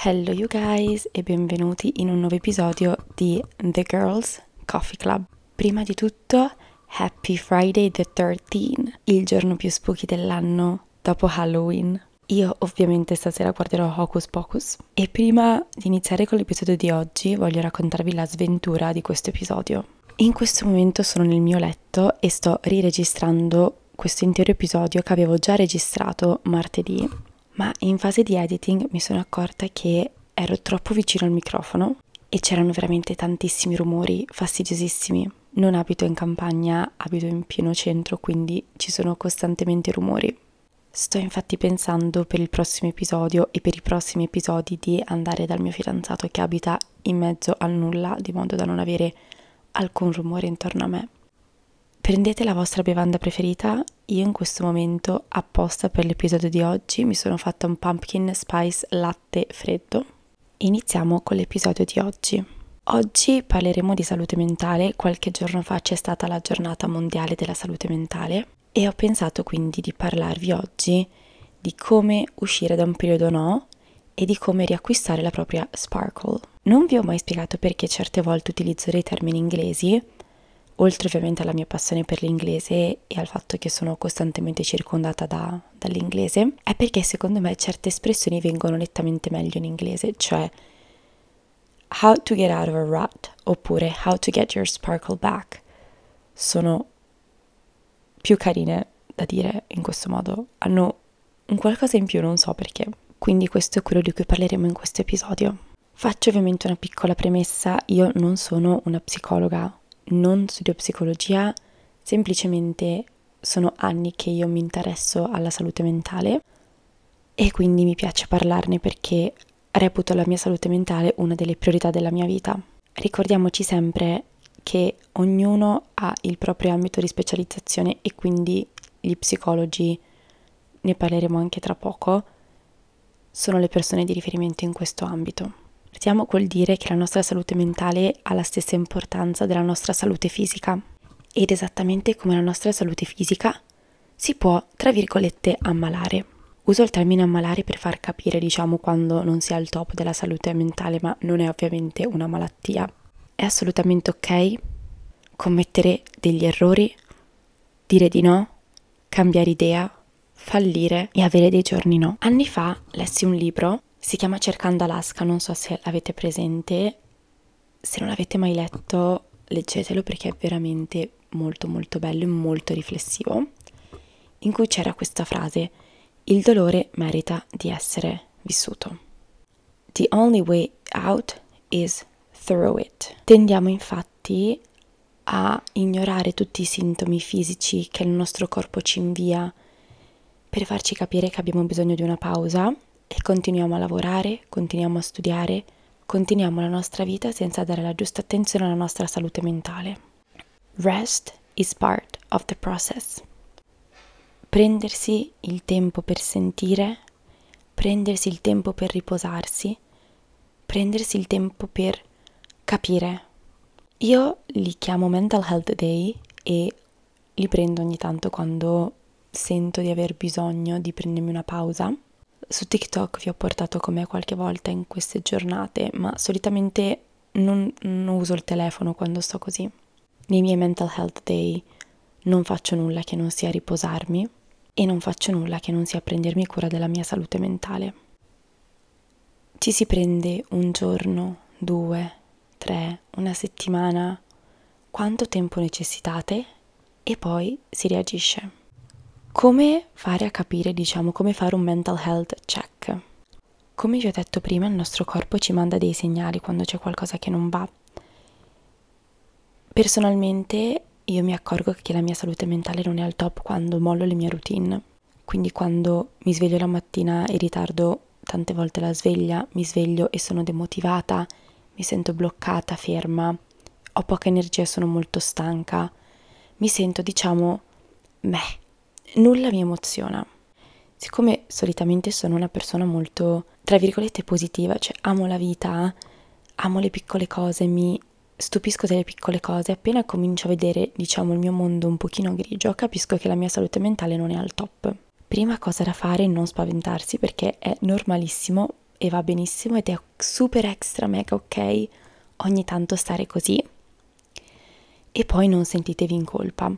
Hello you guys e benvenuti in un nuovo episodio di The Girls Coffee Club. Prima di tutto, Happy Friday the 13, il giorno più spooky dell'anno dopo Halloween. Io ovviamente stasera guarderò Hocus Pocus e prima di iniziare con l'episodio di oggi voglio raccontarvi la sventura di questo episodio. In questo momento sono nel mio letto e sto riregistrando questo intero episodio che avevo già registrato martedì ma in fase di editing mi sono accorta che ero troppo vicino al microfono e c'erano veramente tantissimi rumori fastidiosissimi. Non abito in campagna, abito in pieno centro, quindi ci sono costantemente rumori. Sto infatti pensando per il prossimo episodio e per i prossimi episodi di andare dal mio fidanzato che abita in mezzo al nulla, di modo da non avere alcun rumore intorno a me. Prendete la vostra bevanda preferita. Io in questo momento, apposta per l'episodio di oggi, mi sono fatta un pumpkin spice latte freddo. Iniziamo con l'episodio di oggi. Oggi parleremo di salute mentale. Qualche giorno fa c'è stata la giornata mondiale della salute mentale e ho pensato quindi di parlarvi oggi di come uscire da un periodo no e di come riacquistare la propria sparkle. Non vi ho mai spiegato perché certe volte utilizzo dei termini inglesi oltre ovviamente alla mia passione per l'inglese e al fatto che sono costantemente circondata da, dall'inglese, è perché secondo me certe espressioni vengono nettamente meglio in inglese, cioè how to get out of a rut oppure how to get your sparkle back sono più carine da dire in questo modo, hanno un qualcosa in più, non so perché. Quindi questo è quello di cui parleremo in questo episodio. Faccio ovviamente una piccola premessa, io non sono una psicologa non studio psicologia, semplicemente sono anni che io mi interesso alla salute mentale e quindi mi piace parlarne perché reputo la mia salute mentale una delle priorità della mia vita. Ricordiamoci sempre che ognuno ha il proprio ambito di specializzazione e quindi gli psicologi, ne parleremo anche tra poco, sono le persone di riferimento in questo ambito. Partiamo col dire che la nostra salute mentale ha la stessa importanza della nostra salute fisica ed esattamente come la nostra salute fisica si può, tra virgolette, ammalare. Uso il termine ammalare per far capire, diciamo, quando non si è al top della salute mentale, ma non è ovviamente una malattia. È assolutamente ok commettere degli errori, dire di no, cambiare idea, fallire e avere dei giorni no. Anni fa lessi un libro si chiama Cercando Alaska, non so se l'avete presente. Se non l'avete mai letto, leggetelo perché è veramente molto molto bello e molto riflessivo. In cui c'era questa frase: Il dolore merita di essere vissuto. The only way out is through it. Tendiamo infatti a ignorare tutti i sintomi fisici che il nostro corpo ci invia per farci capire che abbiamo bisogno di una pausa e continuiamo a lavorare, continuiamo a studiare, continuiamo la nostra vita senza dare la giusta attenzione alla nostra salute mentale. Rest is part of the process. Prendersi il tempo per sentire, prendersi il tempo per riposarsi, prendersi il tempo per capire. Io li chiamo Mental Health Day e li prendo ogni tanto quando sento di aver bisogno di prendermi una pausa su TikTok vi ho portato con me qualche volta in queste giornate, ma solitamente non, non uso il telefono quando sto così. Nei miei mental health day non faccio nulla che non sia riposarmi e non faccio nulla che non sia prendermi cura della mia salute mentale. Ci si prende un giorno, due, tre, una settimana, quanto tempo necessitate e poi si reagisce. Come fare a capire, diciamo, come fare un mental health check? Come vi ho detto prima, il nostro corpo ci manda dei segnali quando c'è qualcosa che non va. Personalmente io mi accorgo che la mia salute mentale non è al top quando mollo le mie routine. Quindi quando mi sveglio la mattina in ritardo tante volte la sveglia, mi sveglio e sono demotivata, mi sento bloccata, ferma, ho poca energia e sono molto stanca. Mi sento, diciamo, meh, nulla mi emoziona. Siccome solitamente sono una persona molto, tra virgolette, positiva, cioè amo la vita, amo le piccole cose, mi stupisco delle piccole cose, appena comincio a vedere, diciamo, il mio mondo un pochino grigio, capisco che la mia salute mentale non è al top. Prima cosa da fare è non spaventarsi perché è normalissimo e va benissimo ed è super extra mega ok ogni tanto stare così e poi non sentitevi in colpa.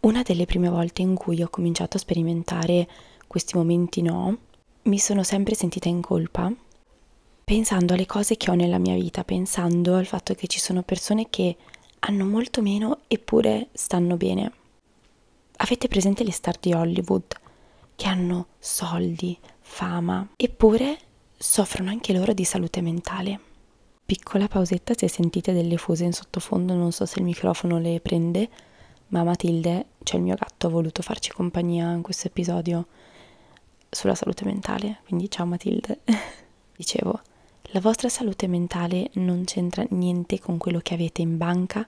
Una delle prime volte in cui ho cominciato a sperimentare questi momenti no, mi sono sempre sentita in colpa pensando alle cose che ho nella mia vita, pensando al fatto che ci sono persone che hanno molto meno eppure stanno bene. Avete presente le star di Hollywood che hanno soldi, fama, eppure soffrono anche loro di salute mentale. Piccola pausetta se sentite delle fuse in sottofondo, non so se il microfono le prende, ma Matilde, cioè il mio gatto, ha voluto farci compagnia in questo episodio sulla salute mentale, quindi ciao Matilde. Dicevo, la vostra salute mentale non c'entra niente con quello che avete in banca,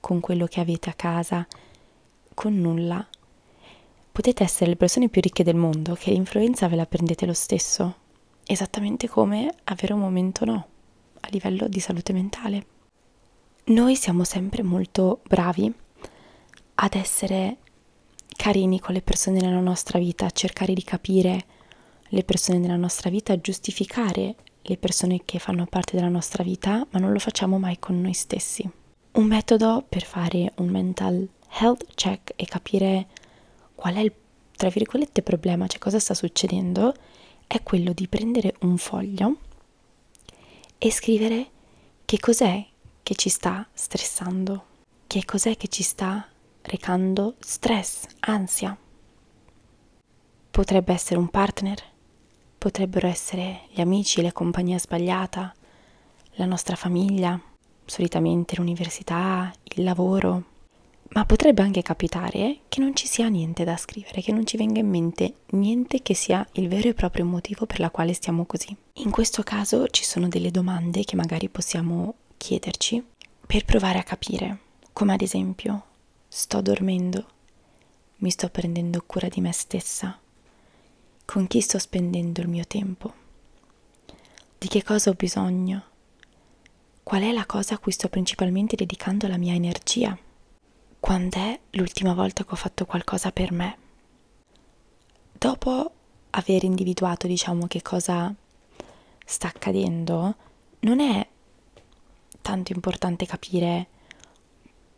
con quello che avete a casa, con nulla. Potete essere le persone più ricche del mondo, che l'influenza ve la prendete lo stesso, esattamente come avere un momento no, a livello di salute mentale. Noi siamo sempre molto bravi ad essere carini con le persone nella nostra vita, a cercare di capire le persone nella nostra vita, a giustificare le persone che fanno parte della nostra vita, ma non lo facciamo mai con noi stessi. Un metodo per fare un mental health check e capire qual è il, tra virgolette, problema, cioè cosa sta succedendo, è quello di prendere un foglio e scrivere che cos'è che ci sta stressando, che cos'è che ci sta recando stress, ansia. Potrebbe essere un partner, Potrebbero essere gli amici, la compagnia sbagliata, la nostra famiglia, solitamente l'università, il lavoro. Ma potrebbe anche capitare che non ci sia niente da scrivere, che non ci venga in mente niente che sia il vero e proprio motivo per la quale stiamo così. In questo caso ci sono delle domande che magari possiamo chiederci per provare a capire, come ad esempio, sto dormendo, mi sto prendendo cura di me stessa, con chi sto spendendo il mio tempo? Di che cosa ho bisogno? Qual è la cosa a cui sto principalmente dedicando la mia energia? Quando è l'ultima volta che ho fatto qualcosa per me? Dopo aver individuato, diciamo, che cosa sta accadendo, non è tanto importante capire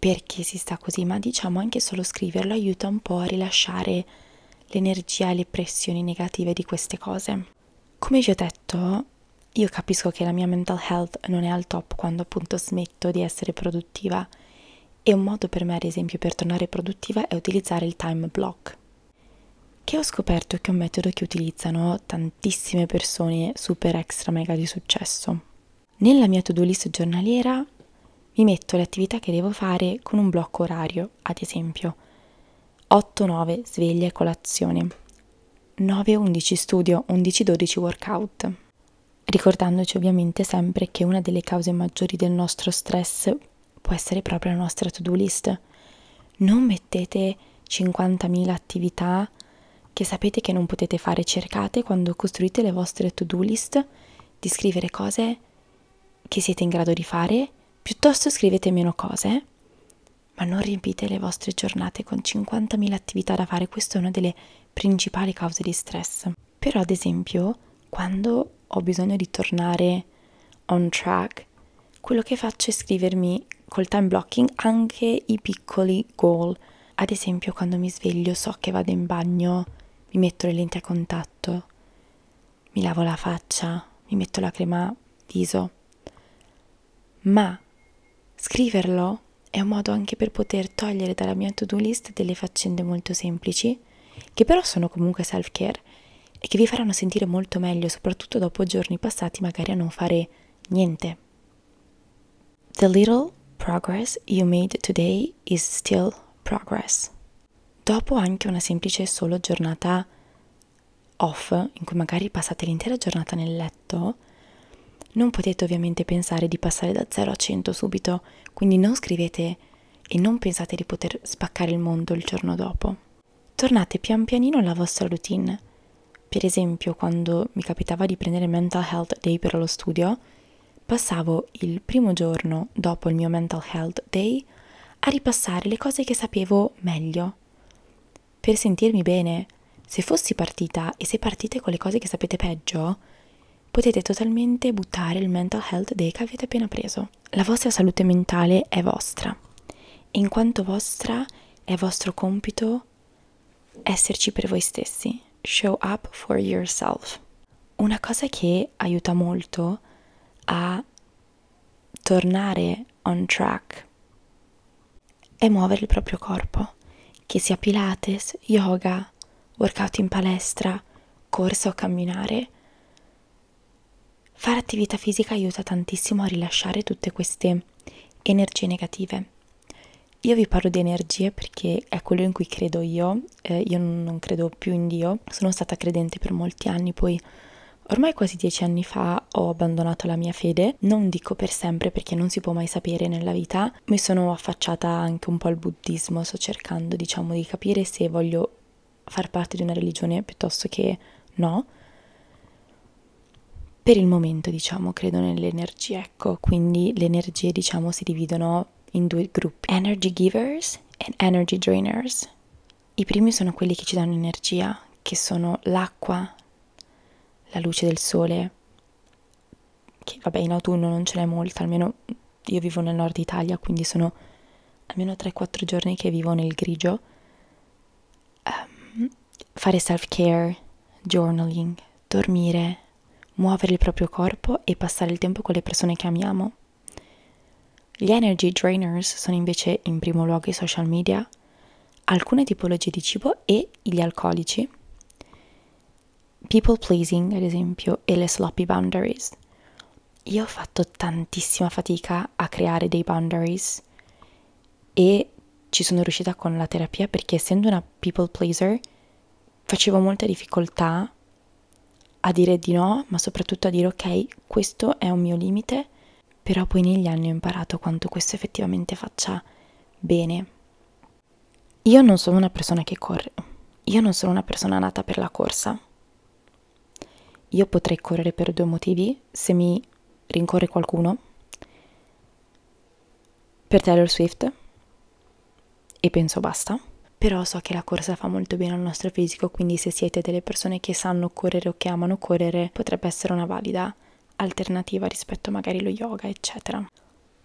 perché si sta così, ma diciamo anche solo scriverlo aiuta un po' a rilasciare l'energia e le pressioni negative di queste cose. Come vi ho detto, io capisco che la mia mental health non è al top quando appunto smetto di essere produttiva e un modo per me, ad esempio, per tornare produttiva è utilizzare il time block, che ho scoperto che è un metodo che utilizzano tantissime persone super extra mega di successo. Nella mia to-do list giornaliera mi metto le attività che devo fare con un blocco orario, ad esempio 8-9 sveglia e colazione, 9-11 studio, 11-12 workout. Ricordandoci ovviamente sempre che una delle cause maggiori del nostro stress può essere proprio la nostra to-do list. Non mettete 50.000 attività che sapete che non potete fare, cercate quando costruite le vostre to-do list di scrivere cose che siete in grado di fare, piuttosto scrivete meno cose ma non riempite le vostre giornate con 50.000 attività da fare, questa è una delle principali cause di stress. Però ad esempio, quando ho bisogno di tornare on track, quello che faccio è scrivermi col time blocking anche i piccoli goal. Ad esempio, quando mi sveglio so che vado in bagno, mi metto le lenti a contatto, mi lavo la faccia, mi metto la crema viso. Ma scriverlo è un modo anche per poter togliere dalla mia to-do list delle faccende molto semplici, che però sono comunque self-care e che vi faranno sentire molto meglio, soprattutto dopo giorni passati magari a non fare niente. The little progress you made today is still progress. Dopo anche una semplice solo giornata off, in cui magari passate l'intera giornata nel letto, non potete ovviamente pensare di passare da 0 a 100 subito, quindi non scrivete e non pensate di poter spaccare il mondo il giorno dopo. Tornate pian pianino alla vostra routine. Per esempio, quando mi capitava di prendere Mental Health Day per lo studio, passavo il primo giorno dopo il mio Mental Health Day a ripassare le cose che sapevo meglio, per sentirmi bene. Se fossi partita e se partite con le cose che sapete peggio, potete totalmente buttare il mental health day che avete appena preso. La vostra salute mentale è vostra e in quanto vostra è vostro compito esserci per voi stessi. Show up for yourself. Una cosa che aiuta molto a tornare on track è muovere il proprio corpo, che sia Pilates, yoga, workout in palestra, corsa o camminare. Fare attività fisica aiuta tantissimo a rilasciare tutte queste energie negative. Io vi parlo di energie perché è quello in cui credo io, eh, io non credo più in Dio, sono stata credente per molti anni, poi ormai quasi dieci anni fa ho abbandonato la mia fede, non dico per sempre perché non si può mai sapere nella vita, mi sono affacciata anche un po' al buddismo, sto cercando diciamo di capire se voglio far parte di una religione piuttosto che no. Per il momento, diciamo, credo nelle energie, ecco, quindi le energie, diciamo, si dividono in due gruppi, energy givers e energy drainers. I primi sono quelli che ci danno energia, che sono l'acqua, la luce del sole, che vabbè in autunno non ce n'è molta, almeno io vivo nel nord Italia, quindi sono almeno 3-4 giorni che vivo nel grigio. Um, fare self-care, journaling, dormire, muovere il proprio corpo e passare il tempo con le persone che amiamo. Gli energy drainers sono invece in primo luogo i social media, alcune tipologie di cibo e gli alcolici. People pleasing, ad esempio, e le sloppy boundaries. Io ho fatto tantissima fatica a creare dei boundaries e ci sono riuscita con la terapia perché essendo una people pleaser facevo molta difficoltà a dire di no, ma soprattutto a dire ok, questo è un mio limite, però poi negli anni ho imparato quanto questo effettivamente faccia bene. Io non sono una persona che corre, io non sono una persona nata per la corsa. Io potrei correre per due motivi, se mi rincorre qualcuno, per Taylor Swift, e penso basta però so che la corsa fa molto bene al nostro fisico, quindi se siete delle persone che sanno correre o che amano correre, potrebbe essere una valida alternativa rispetto magari allo yoga, eccetera.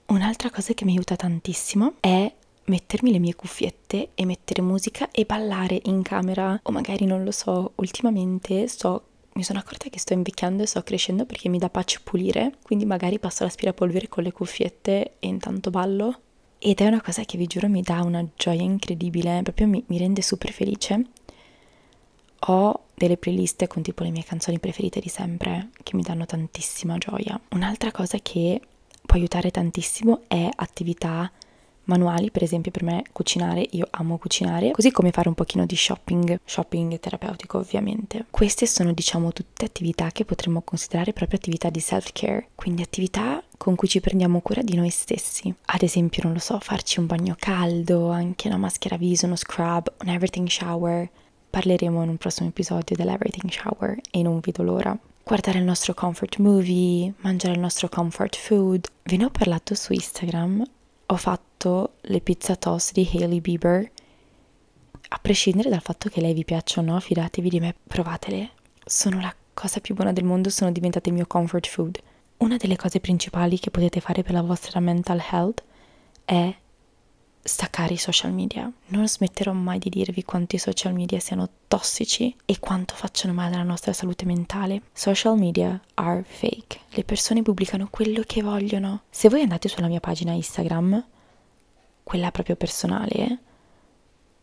Un'altra cosa che mi aiuta tantissimo è mettermi le mie cuffiette e mettere musica e ballare in camera o magari non lo so, ultimamente sto mi sono accorta che sto invecchiando e sto crescendo perché mi dà pace pulire, quindi magari passo l'aspirapolvere con le cuffiette e intanto ballo ed è una cosa che vi giuro mi dà una gioia incredibile, proprio mi, mi rende super felice. Ho delle playlist con tipo le mie canzoni preferite di sempre che mi danno tantissima gioia. Un'altra cosa che può aiutare tantissimo è attività manuali, per esempio per me cucinare, io amo cucinare, così come fare un pochino di shopping, shopping terapeutico ovviamente. Queste sono diciamo tutte attività che potremmo considerare proprio attività di self-care, quindi attività con cui ci prendiamo cura di noi stessi. Ad esempio, non lo so, farci un bagno caldo, anche una maschera viso, uno scrub, un everything shower. Parleremo in un prossimo episodio dell'everything shower e non vedo l'ora guardare il nostro comfort movie, mangiare il nostro comfort food. Ve ne ho parlato su Instagram ho fatto le pizza toast di Hailey Bieber. A prescindere dal fatto che lei vi piaccia o no, fidatevi di me, provatele. Sono la cosa più buona del mondo, sono diventate il mio comfort food. Una delle cose principali che potete fare per la vostra mental health è staccare i social media. Non smetterò mai di dirvi quanto i social media siano tossici e quanto facciano male alla nostra salute mentale. Social media are fake. Le persone pubblicano quello che vogliono. Se voi andate sulla mia pagina Instagram, quella proprio personale,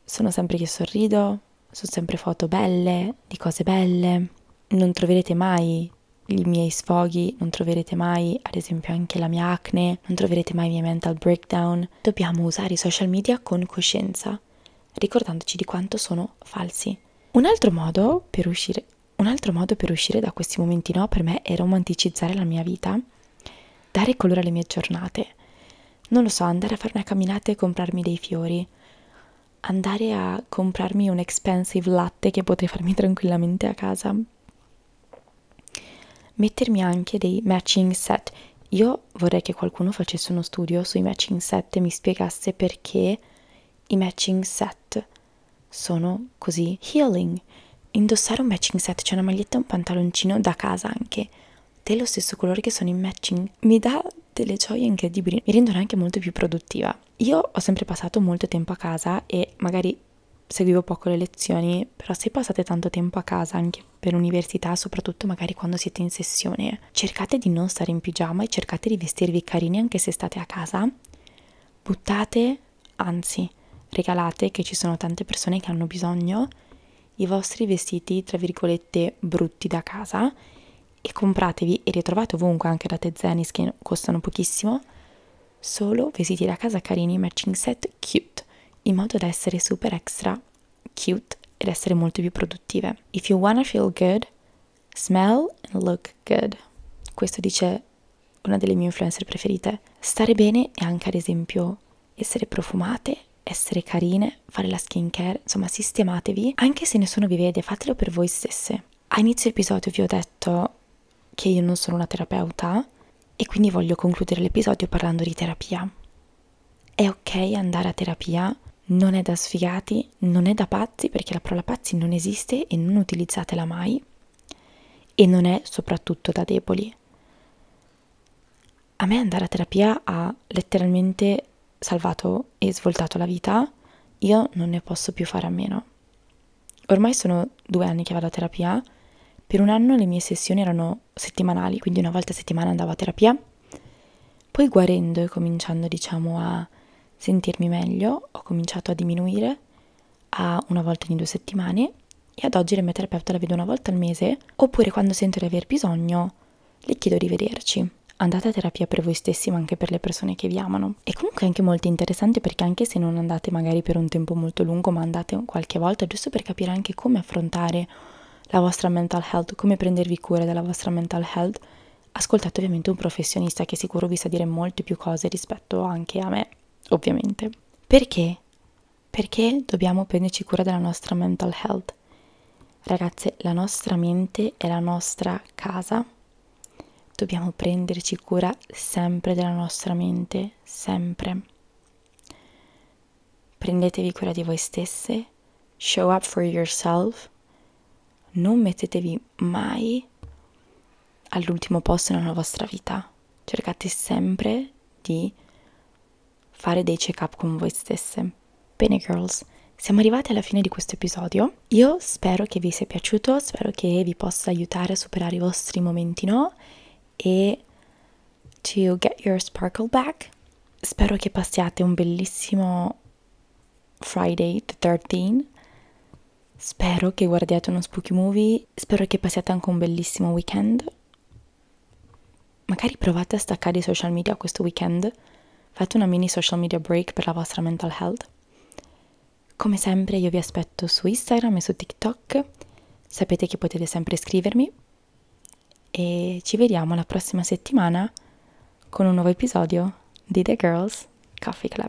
sono sempre che sorrido, sono sempre foto belle, di cose belle. Non troverete mai i miei sfoghi, non troverete mai ad esempio anche la mia acne, non troverete mai i miei mental breakdown. Dobbiamo usare i social media con coscienza, ricordandoci di quanto sono falsi. Un altro modo per uscire, modo per uscire da questi momenti no per me è romanticizzare la mia vita, dare colore alle mie giornate. Non lo so, andare a fare una camminata e comprarmi dei fiori, andare a comprarmi un expensive latte che potrei farmi tranquillamente a casa mettermi anche dei matching set. Io vorrei che qualcuno facesse uno studio sui matching set e mi spiegasse perché i matching set sono così healing. Indossare un matching set, cioè una maglietta e un pantaloncino da casa anche, dello stesso colore che sono in matching mi dà delle gioie incredibili, mi rendono anche molto più produttiva. Io ho sempre passato molto tempo a casa e magari seguivo poco le lezioni, però se passate tanto tempo a casa anche per l'università, soprattutto magari quando siete in sessione, cercate di non stare in pigiama e cercate di vestirvi carini anche se state a casa. Buttate, anzi, regalate che ci sono tante persone che hanno bisogno i vostri vestiti, tra virgolette, brutti da casa e compratevi e ritrovate ovunque anche da Tezenis che costano pochissimo solo vestiti da casa carini matching set cute in modo da essere super extra cute ed essere molto più produttive. If you wanna feel good, smell and look good. Questo dice una delle mie influencer preferite. Stare bene è anche ad esempio essere profumate, essere carine, fare la skincare, insomma sistematevi, anche se nessuno vi vede, fatelo per voi stesse. A inizio episodio vi ho detto che io non sono una terapeuta e quindi voglio concludere l'episodio parlando di terapia. È ok andare a terapia, non è da sfigati, non è da pazzi perché la parola pazzi non esiste e non utilizzatela mai e non è soprattutto da deboli. A me andare a terapia ha letteralmente salvato e svoltato la vita, io non ne posso più fare a meno. Ormai sono due anni che vado a terapia, per un anno le mie sessioni erano settimanali, quindi una volta a settimana andavo a terapia, poi guarendo e cominciando diciamo a sentirmi meglio, ho cominciato a diminuire a una volta ogni due settimane e ad oggi la mia terapeuta la vedo una volta al mese, oppure quando sento di aver bisogno le chiedo di vederci andate a terapia per voi stessi ma anche per le persone che vi amano. E comunque è anche molto interessante perché anche se non andate magari per un tempo molto lungo ma andate qualche volta giusto per capire anche come affrontare la vostra mental health, come prendervi cura della vostra mental health, ascoltate ovviamente un professionista che sicuro vi sa dire molte più cose rispetto anche a me, ovviamente. Perché? Perché dobbiamo prenderci cura della nostra mental health? Ragazze, la nostra mente è la nostra casa dobbiamo prenderci cura sempre della nostra mente, sempre. Prendetevi cura di voi stesse, show up for yourself, non mettetevi mai all'ultimo posto nella vostra vita. Cercate sempre di fare dei check-up con voi stesse. Bene, girls, siamo arrivati alla fine di questo episodio. Io spero che vi sia piaciuto, spero che vi possa aiutare a superare i vostri momenti no e to get your sparkle back. Spero che passiate un bellissimo Friday the 13 Spero che guardiate uno spooky movie, spero che passiate anche un bellissimo weekend. Magari provate a staccare i social media questo weekend, fate una mini social media break per la vostra mental health. Come sempre io vi aspetto su Instagram e su TikTok, sapete che potete sempre scrivermi e ci vediamo la prossima settimana con un nuovo episodio di The Girls Coffee Club.